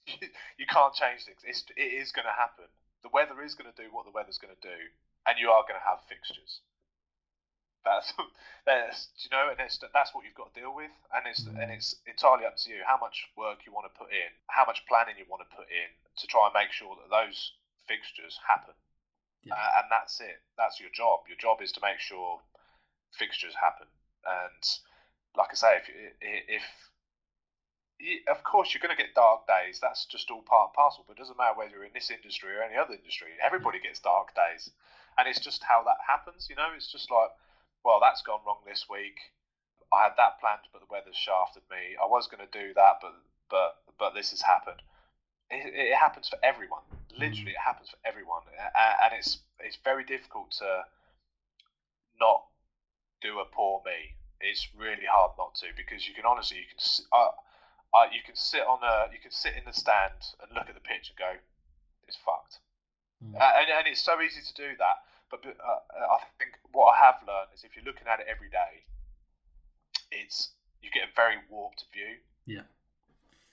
Speaker 3: you can't change things. It's, it is going to happen. The weather is going to do what the weather's going to do, and you are going to have fixtures. That's, that's you know, and it's, that's what you've got to deal with, and it's mm. and it's entirely up to you how much work you want to put in, how much planning you want to put in to try and make sure that those fixtures happen.
Speaker 2: Yeah.
Speaker 3: Uh, and that's it. That's your job. Your job is to make sure fixtures happen. And like I say, if if of course you're going to get dark days, that's just all part and parcel. But it doesn't matter whether you're in this industry or any other industry. Everybody gets dark days, and it's just how that happens. You know, it's just like, well, that's gone wrong this week. I had that planned, but the weather shafted me. I was going to do that, but but but this has happened. It, it happens for everyone. Literally, it happens for everyone, and it's it's very difficult to not do a poor me. It's really hard not to because you can honestly you can uh, uh, you can sit on a you can sit in the stand and look at the pitch and go, it's fucked.
Speaker 2: Mm.
Speaker 3: Uh, and, and it's so easy to do that. But but, uh, I think what I have learned is if you're looking at it every day, it's you get a very warped view.
Speaker 2: Yeah.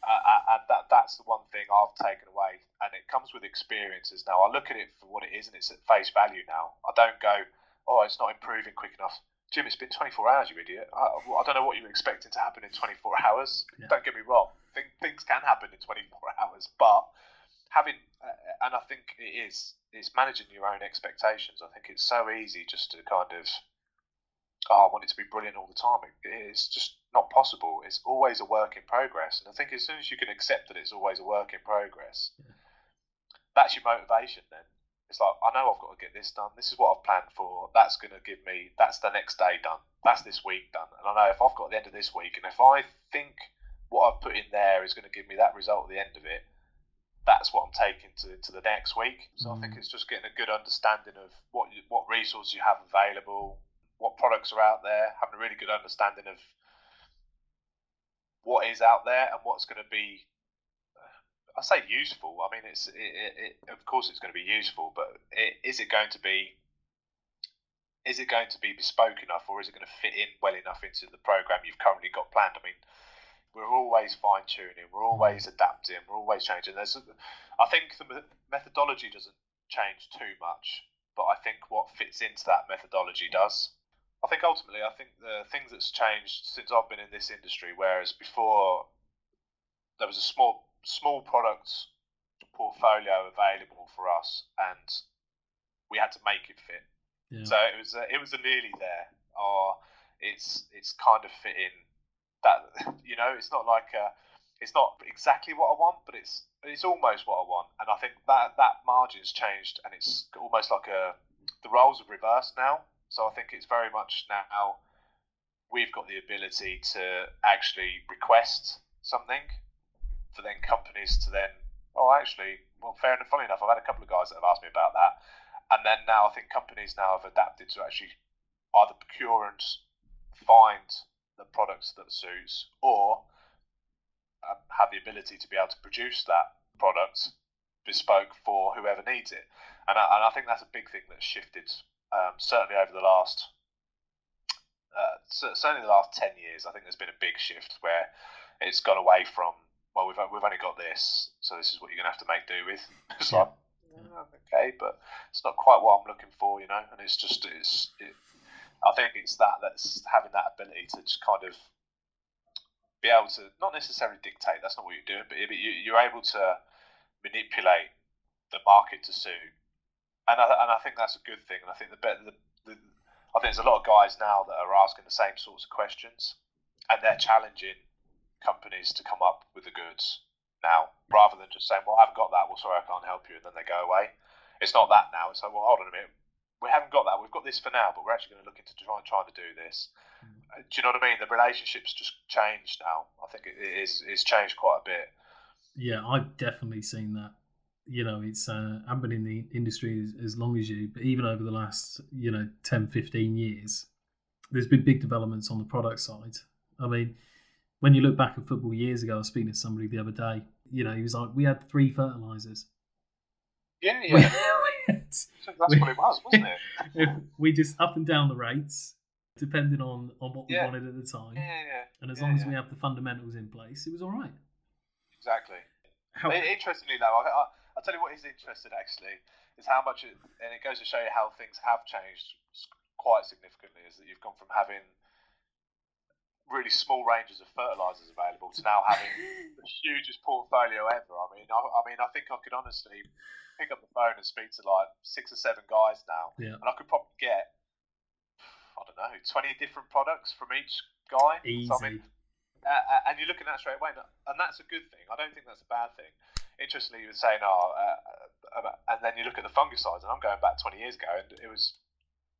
Speaker 3: Uh, and that that's the one thing I've taken away, and it comes with experiences. Now I look at it for what it is, and it's at face value. Now I don't go, oh, it's not improving quick enough. Jim, it's been 24 hours, you idiot. I, I don't know what you were expecting to happen in 24 hours.
Speaker 2: Yeah.
Speaker 3: Don't get me wrong. Think, things can happen in 24 hours, but having, uh, and I think it is, it's managing your own expectations. I think it's so easy just to kind of, oh, I want it to be brilliant all the time. It, it's just not possible. It's always a work in progress. And I think as soon as you can accept that it's always a work in progress,
Speaker 2: Yeah.
Speaker 3: that's your motivation then. It's like, I know I've got to get this done. This is what I've planned for. That's going to give me, that's the next day done. That's this week done. And I know if I've got the end of this week, and if I think what I've put in there is going to give me that result at the end of it, that's what I'm taking to, to the next week. So
Speaker 2: Mm.
Speaker 3: I think it's just getting a good understanding of what what resources you have available, what products are out there, having a really good understanding of what is out there and what's going to be. I say useful. I mean, it's it, it, it, of course it's going to be useful, but is it going to be is it going to be bespoke enough, or is it going to fit in well enough into the program you've currently got planned? I mean, we're always fine tuning, we're mm. always adapting, we're always changing. There's, I think the methodology doesn't change too much, but I think what fits into that methodology does. I think ultimately, I think the things that's changed since I've been in this industry, whereas before there was a small small product portfolio available for us, and we had to make it fit.
Speaker 2: Yeah.
Speaker 3: So it was a, it was a nearly there, or it's it's kind of fitting that you know it's not like a, it's not exactly what I want, but it's it's almost what I want, and I think that that margin's changed, and it's almost like a the roles have reversed now. So I think it's very much now we've got the ability to actually request something for then companies to then oh actually well fair enough funny enough I've had a couple of guys that have asked me about that. And then now I think companies now have adapted to actually either procure and find the products that suits or um, have the ability to be able to produce that product bespoke for whoever needs it. And I, and I think that's a big thing that's shifted um, certainly over the last uh, certainly the last 10 years I think there's been a big shift where it's gone away from well we've, we've only got this so this is what you're going to have to make do with it's
Speaker 2: Yeah.
Speaker 3: like "Oh, okay but it's not quite what I'm looking for you know and it's just it's it, I think it's that that's having that ability to just kind of be able to not necessarily dictate that's not what you're doing but you, you're able to manipulate the market to suit and I, and I think that's a good thing. And I think the better the, the I think there's a lot of guys now that are asking the same sorts of questions and they're challenging companies to come up with the goods now rather than just saying well I haven't got that. Well sorry I can't help you and then they go away. It's not that now. It's like well hold on a minute. We haven't got that. We've got this for now but we're actually going to look into trying trying to do this. Uh, do you know what I mean? The relationships just changed now. I think it is it's changed quite a bit.
Speaker 2: Yeah, I've definitely seen that. You know, it's uh, I've been in the industry as, as long as you, but even over the last, you know, 10, 15 years, there's been big developments on the product side. I mean, when you look back at football years ago, I was speaking to somebody the other day, you know, he was like, we had three fertilizers.
Speaker 3: yeah
Speaker 2: We-
Speaker 3: yeah
Speaker 2: we had-
Speaker 3: that's what it was wasn't it
Speaker 2: we just up and down the rates, depending on, on what we
Speaker 3: Yeah.
Speaker 2: wanted at the time.
Speaker 3: yeah yeah
Speaker 2: And as
Speaker 3: yeah,
Speaker 2: long as we have the fundamentals in place, it was all right.
Speaker 3: exactly
Speaker 2: How,
Speaker 3: Interestingly, though, I, I, I'll tell you what is interesting actually is how much, it, and it goes to show you how things have changed quite significantly. Is that you've gone from having really small ranges of fertilizers available to now having the hugest portfolio ever. I mean, I, I mean, I think I could honestly pick up the phone and speak to like six or seven guys now,
Speaker 2: Yeah.
Speaker 3: and I could probably get I don't know twenty different products from each guy.
Speaker 2: Easy.
Speaker 3: So, I mean, uh, uh, and you're looking at that straight away, and that's a good thing. I don't think that's a bad thing. Interestingly, you were saying, oh, uh, uh, and then you look at the fungicides, and I'm going back 20 years ago, and it was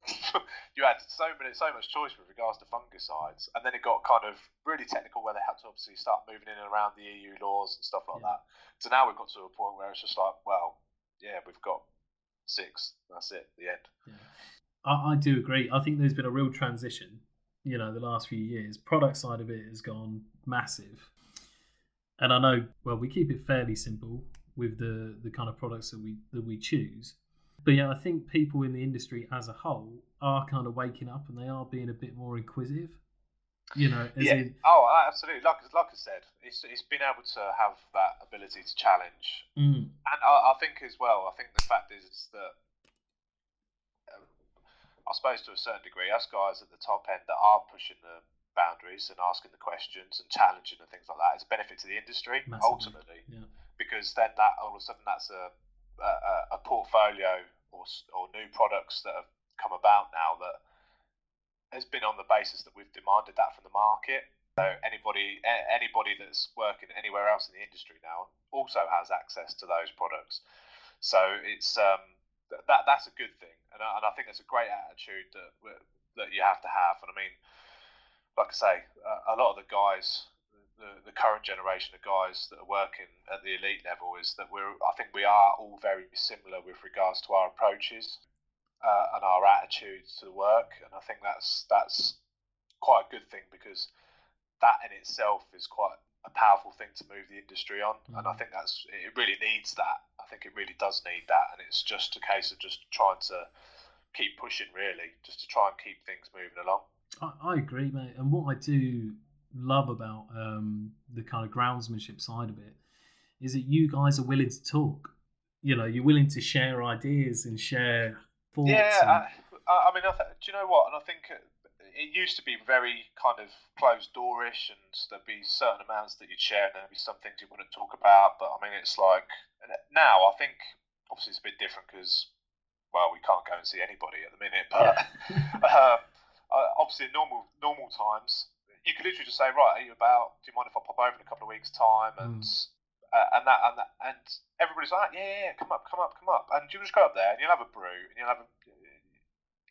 Speaker 3: you had so many, so much choice with regards to fungicides, and then it got kind of really technical where they had to obviously start moving in and around the EU laws and stuff like
Speaker 2: Yeah.
Speaker 3: that. So now we've got to a point where it's just like, well, yeah, we've got six. That's it. The end.
Speaker 2: I, I do agree. I think there's been a real transition, you know, the last few years. Product side of it has gone massive. And I know, well, we keep it fairly simple with the, the kind of products that we that we choose. But yeah, I think people in the industry as a whole are kind of waking up and they are being a bit more inquisitive. You know, as
Speaker 3: yeah.
Speaker 2: in,
Speaker 3: Oh, absolutely. Like like I said, it's it's been able to have that ability to challenge
Speaker 2: mm,
Speaker 3: And I, I think as well, I think the fact is, is that um, I suppose to a certain degree, us guys at the top end that are pushing the boundaries and asking the questions and challenging and things like that is a benefit to the industry
Speaker 2: Massively.
Speaker 3: ultimately
Speaker 2: yeah,
Speaker 3: because then that all of a sudden that's a a, a portfolio or or new products that have come about now that has been on the basis that we've demanded that from the market. So anybody a- anybody that's working anywhere else in the industry now also has access to those products. So it's um, that that's a good thing, and I, and I think that's a great attitude that that you have to have. And I mean, like I say, uh, a lot of the guys the, the current generation of guys that are working at the elite level is that we're I think we are all very similar with regards to our approaches uh, and our attitudes to work, and I think that's that's quite a good thing because that in itself is quite a powerful thing to move the industry on, mm. and I mm. think that's it. Really needs that. I think it really does need that, and it's just a case of just trying to keep pushing, really, just to try and keep things moving along.
Speaker 2: I, I agree, mate. And what I do love about um, the kind of groundsmanship side of it is that you guys are willing to talk. You know, you're willing to share ideas and share thoughts.
Speaker 3: Yeah,
Speaker 2: and...
Speaker 3: I, I, mean, I th- do you know what? And I think uh, it used to be very kind of closed doorish, and there'd be certain amounts that you'd share, and there'd be some things you wouldn't talk about. But I mean, it's like uh, now I think obviously it's a bit different because well, we can't go and see anybody at the minute, but yeah. Um, uh, obviously in normal normal times you could literally just say, right, are you about? Do you mind if I pop over in a couple of weeks' time? And mm. uh, and that and that, and everybody's like, yeah, yeah, yeah, come up, come up, come up, and you just go up there and you'll have a brew and you'll have a,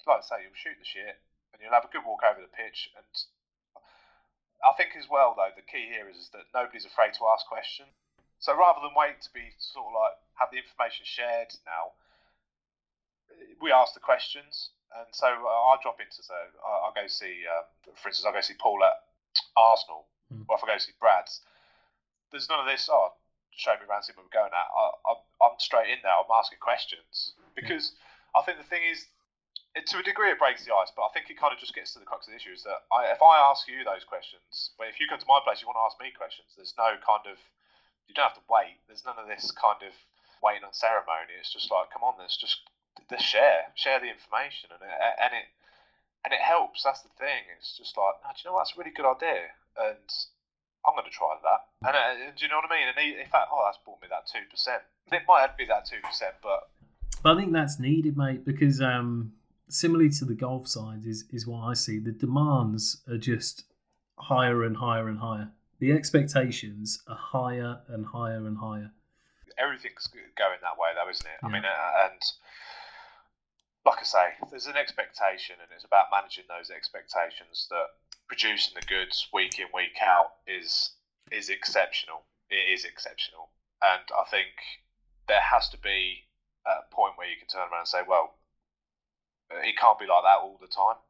Speaker 3: like I say, you'll shoot the shit and you'll have a good walk over the pitch. And I think as well though, the key here is, is that nobody's afraid to ask questions. So rather than wait to be sort of like have the information shared now, we ask the questions and so uh, I'll drop into so I'll, go see, um, for instance, I'll go see Paul at Arsenal, mm. or if I go see Brad's. There's none of this. Oh, show me around, see where we're going at. I, am straight in there. I'm asking questions because yeah. I think the thing is, it, to a degree, it breaks the ice, but I think it kind of just gets to the crux of the issue. Is that I, if I ask you those questions, but if you come to my place, you want to ask me questions. There's no kind of, you don't have to wait. There's none of this kind of waiting on ceremony. It's just like, come on, let's just the share, share the information, and it, and it and it helps. That's the thing. It's just like, do you know what? That's a really good idea, and I'm going to try that. And, uh, do you know what I mean? And in fact, oh, that's brought me that two percent. It might be that two percent, but
Speaker 2: but I think that's needed, mate, because um, similarly to the golf side is is what I see. The demands are just higher and higher and higher. The expectations are higher and higher and higher.
Speaker 3: Everything's going that way, though, isn't it? Yeah. I mean, uh, and like I say, there's an expectation, and it's about managing those expectations. That producing the goods week in week out is is exceptional. It is exceptional, and I think there has to be a point where you can turn around and say, well, it can't be like that all the time,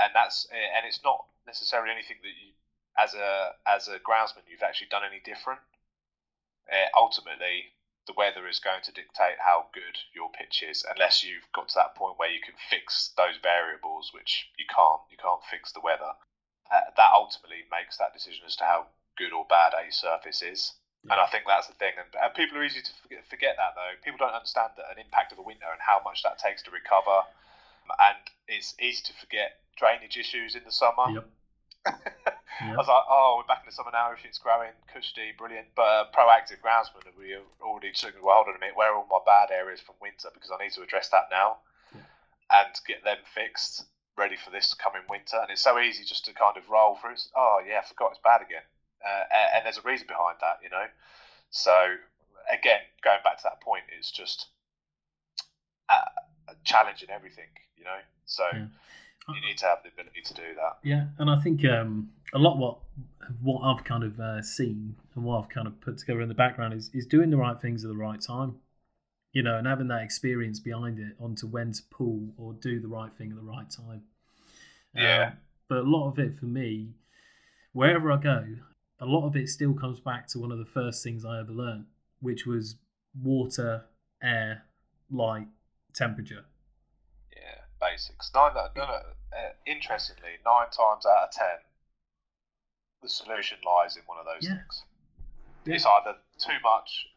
Speaker 3: and that's and it's not necessarily anything that you, as a as a groundsman, you've actually done any different. Uh, ultimately, the weather is going to dictate how good your pitch is, unless you've got to that point where you can fix those variables, which you can't. You can't fix the weather. Uh, that ultimately makes that decision as to how good or bad a surface is. And I think that's the thing. And, and people are easy to forget, forget, that, though. People don't understand that an impact of a winter and how much that takes to recover. And it's easy to forget drainage issues in the summer.
Speaker 2: Yep.
Speaker 3: I was like, oh, we're back in the summer now. Everything's growing, cushy, brilliant. But uh, proactive groundsman, we already took. Well, hold on a minute. Where are all my bad areas from winter? Because I need to address that now, yeah. and get them fixed, ready for this coming winter. And it's so easy just to kind of roll through. Oh yeah, I forgot it's bad again. Uh, and there's a reason behind that, you know. So again, going back to that point, it's just uh, challenging everything, you know. So. Yeah you need to have the ability to do that.
Speaker 2: Yeah, and I think um, a lot what what I've kind of uh, seen and what I've kind of put together in the background is is doing the right things at the right time. You know, and having that experience behind it onto when to pull or do the right thing at the right time.
Speaker 3: Yeah. Um,
Speaker 2: but a lot of it for me, wherever I go, a lot of it still comes back to one of the first things I ever learned, which was water, air, light, temperature
Speaker 3: basics. Nine, no, no, uh, interestingly, nine times out of ten, the solution lies in one of those yeah. things. Yeah. It's either too much,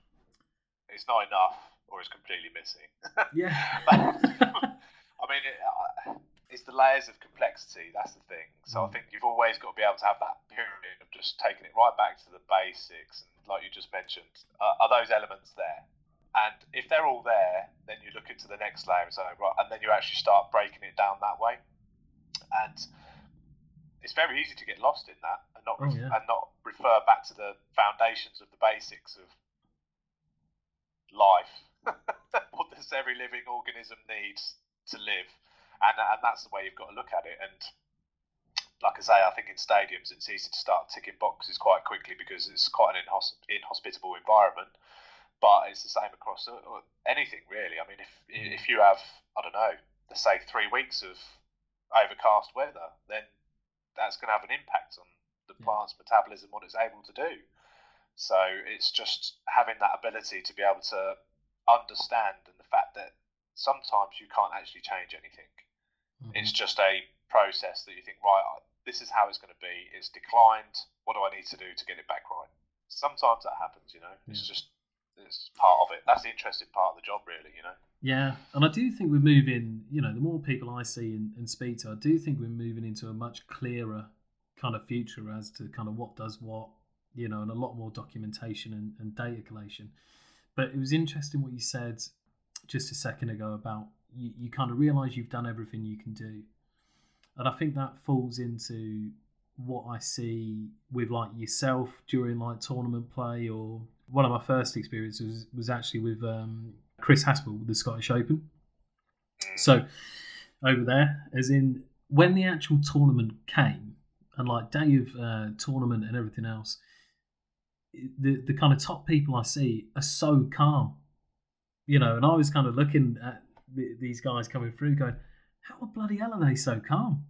Speaker 3: it's not enough, or it's completely missing.
Speaker 2: yeah.
Speaker 3: I mean, it, uh, it's the layers of complexity. That's the thing. So mm. I think you've always got to be able to have that pyramid of just taking it right back to the basics, and like you just mentioned, uh, are those elements there? And if they're all there, then you look into the next layer and say, right, and then you actually start breaking it down that way. And it's very easy to get lost in that and not
Speaker 2: oh, yeah.
Speaker 3: and not refer back to the foundations of the basics of life. what does every living organism need to live? And and that's the way you've got to look at it. And like I say, I think in stadiums it's easy to start ticking boxes quite quickly because it's quite an inhosp- inhospitable environment. But it's the same across uh, uh, anything really. I mean, if if you have I don't know, let's say three weeks of overcast weather, then that's going to have an impact on the plant's metabolism, what it's able to do. So it's just having that ability to be able to understand and the fact that sometimes you can't actually change anything. Mm-hmm. It's just a process that you think, right, this is how it's going to be. It's declined. What do I need to do to get it back right? Sometimes that happens, you know. It's just it's part of it. That's the interesting part of the job, really, you know.
Speaker 2: Yeah, and I do think we're moving. You know, the more people I see and, and speak to, I do think we're moving into a much clearer kind of future as to kind of what does what, you know, and a lot more documentation and, and data collation. But it was interesting what you said just a second ago about you, you kind of realize you've done everything you can do. And I think that falls into what I see with like yourself during like tournament play or one of my first experiences was, was actually with um, Chris Haspel with the Scottish Open. So over there, as in when the actual tournament came and like day of uh, tournament and everything else, the the kind of top people I see are so calm, you know. And I was kind of looking at these guys coming through, going, "How the bloody hell are they so calm?"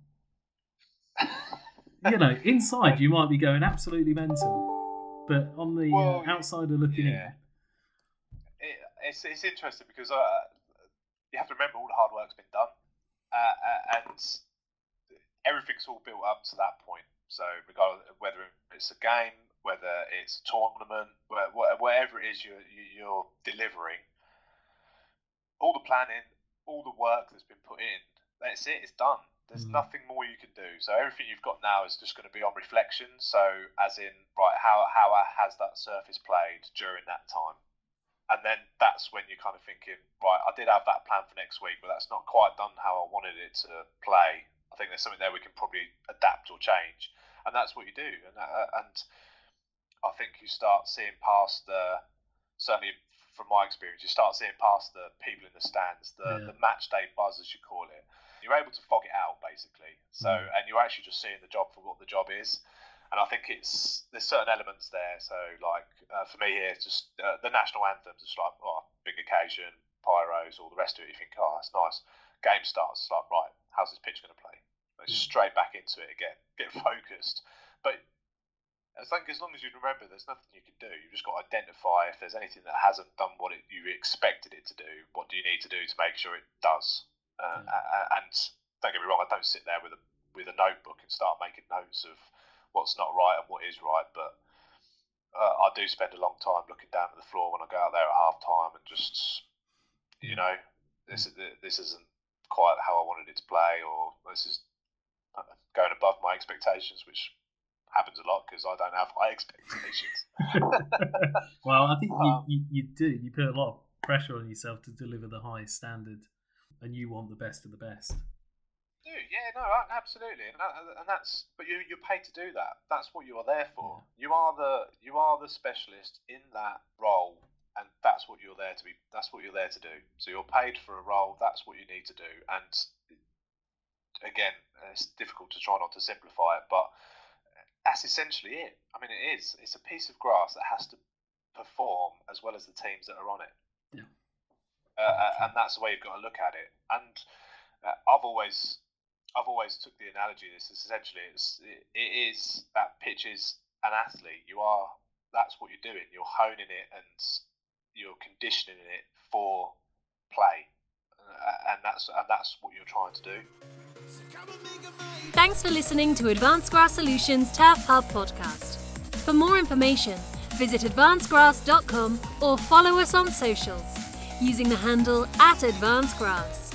Speaker 2: You know, inside you might be going absolutely mental, but on the well, uh, outsider looking yeah.
Speaker 3: in, it, it's it's interesting because uh, you have to remember all the hard work's been done, uh, uh and everything's all built up to that point. So regardless of whether it's a game, whether it's a tournament, whatever it is you're, you're delivering, all the planning, all the work that's been put in, that's it. It's done. There's mm. nothing more you can do. So everything you've got now is just going to be on reflection. So as in, right, how how has that surface played during that time? And then that's when you're kind of thinking, right, I did have that plan for next week, but that's not quite done how I wanted it to play. I think there's something there we can probably adapt or change, and that's what you do. And uh, and I think you start seeing past the certainly from my experience, you start seeing past the people in the stands, the yeah. the match day buzz as you call it you're able to fog it out basically. So mm. and you're actually just seeing the job for what the job is. And I think it's there's certain elements there. So like uh, for me here, it's just uh, the national anthems. It's like oh, big occasion, pyros, all the rest of it. You think oh that's nice. Game starts. It's like right, how's this pitch going to play? It's mm. straight back into it again. Get focused. But I think as long as you remember, there's nothing you can do. You've just got to identify if there's anything that hasn't done what it, you expected it to do. What do you need to do to make sure it does? Uh, yeah. And don't get me wrong, I don't sit there with a with a notebook and start making notes of what's not right and what is right, but uh, I do spend a long time looking down at the floor when I go out there at half time and just, you know, this this isn't quite how I wanted it to play, or this is uh, going above my expectations, which happens a lot because I don't have high expectations.
Speaker 2: well, I think um, you, you, you do. You put a lot of pressure on yourself to deliver the highest standard and you want the best of the best.
Speaker 3: Do yeah, no, absolutely, and, that, and that's but you you're paid to do that. That's what you are there for. Yeah. You are the you are the specialist in that role, and that's what you're there to be. That's what you're there to do. So you're paid for a role. That's what you need to do. And again, it's difficult to try not to simplify it, but that's essentially it. I mean, it is. It's a piece of grass that has to perform as well as the teams that are on it.
Speaker 2: Yeah.
Speaker 3: Uh, uh, and that's the way you've got to look at it. And uh, I've always, I've always took the analogy. This is essentially it's it, it is that pitch is an athlete. You are that's what you're doing. You're honing it and you're conditioning it for play, uh, and that's and that's what you're trying to do.
Speaker 1: Thanks for listening to Advanced Grass Solutions Turf Hub podcast. For more information, visit advancedgrass.com or follow us on socials using the handle at Advanced Grass.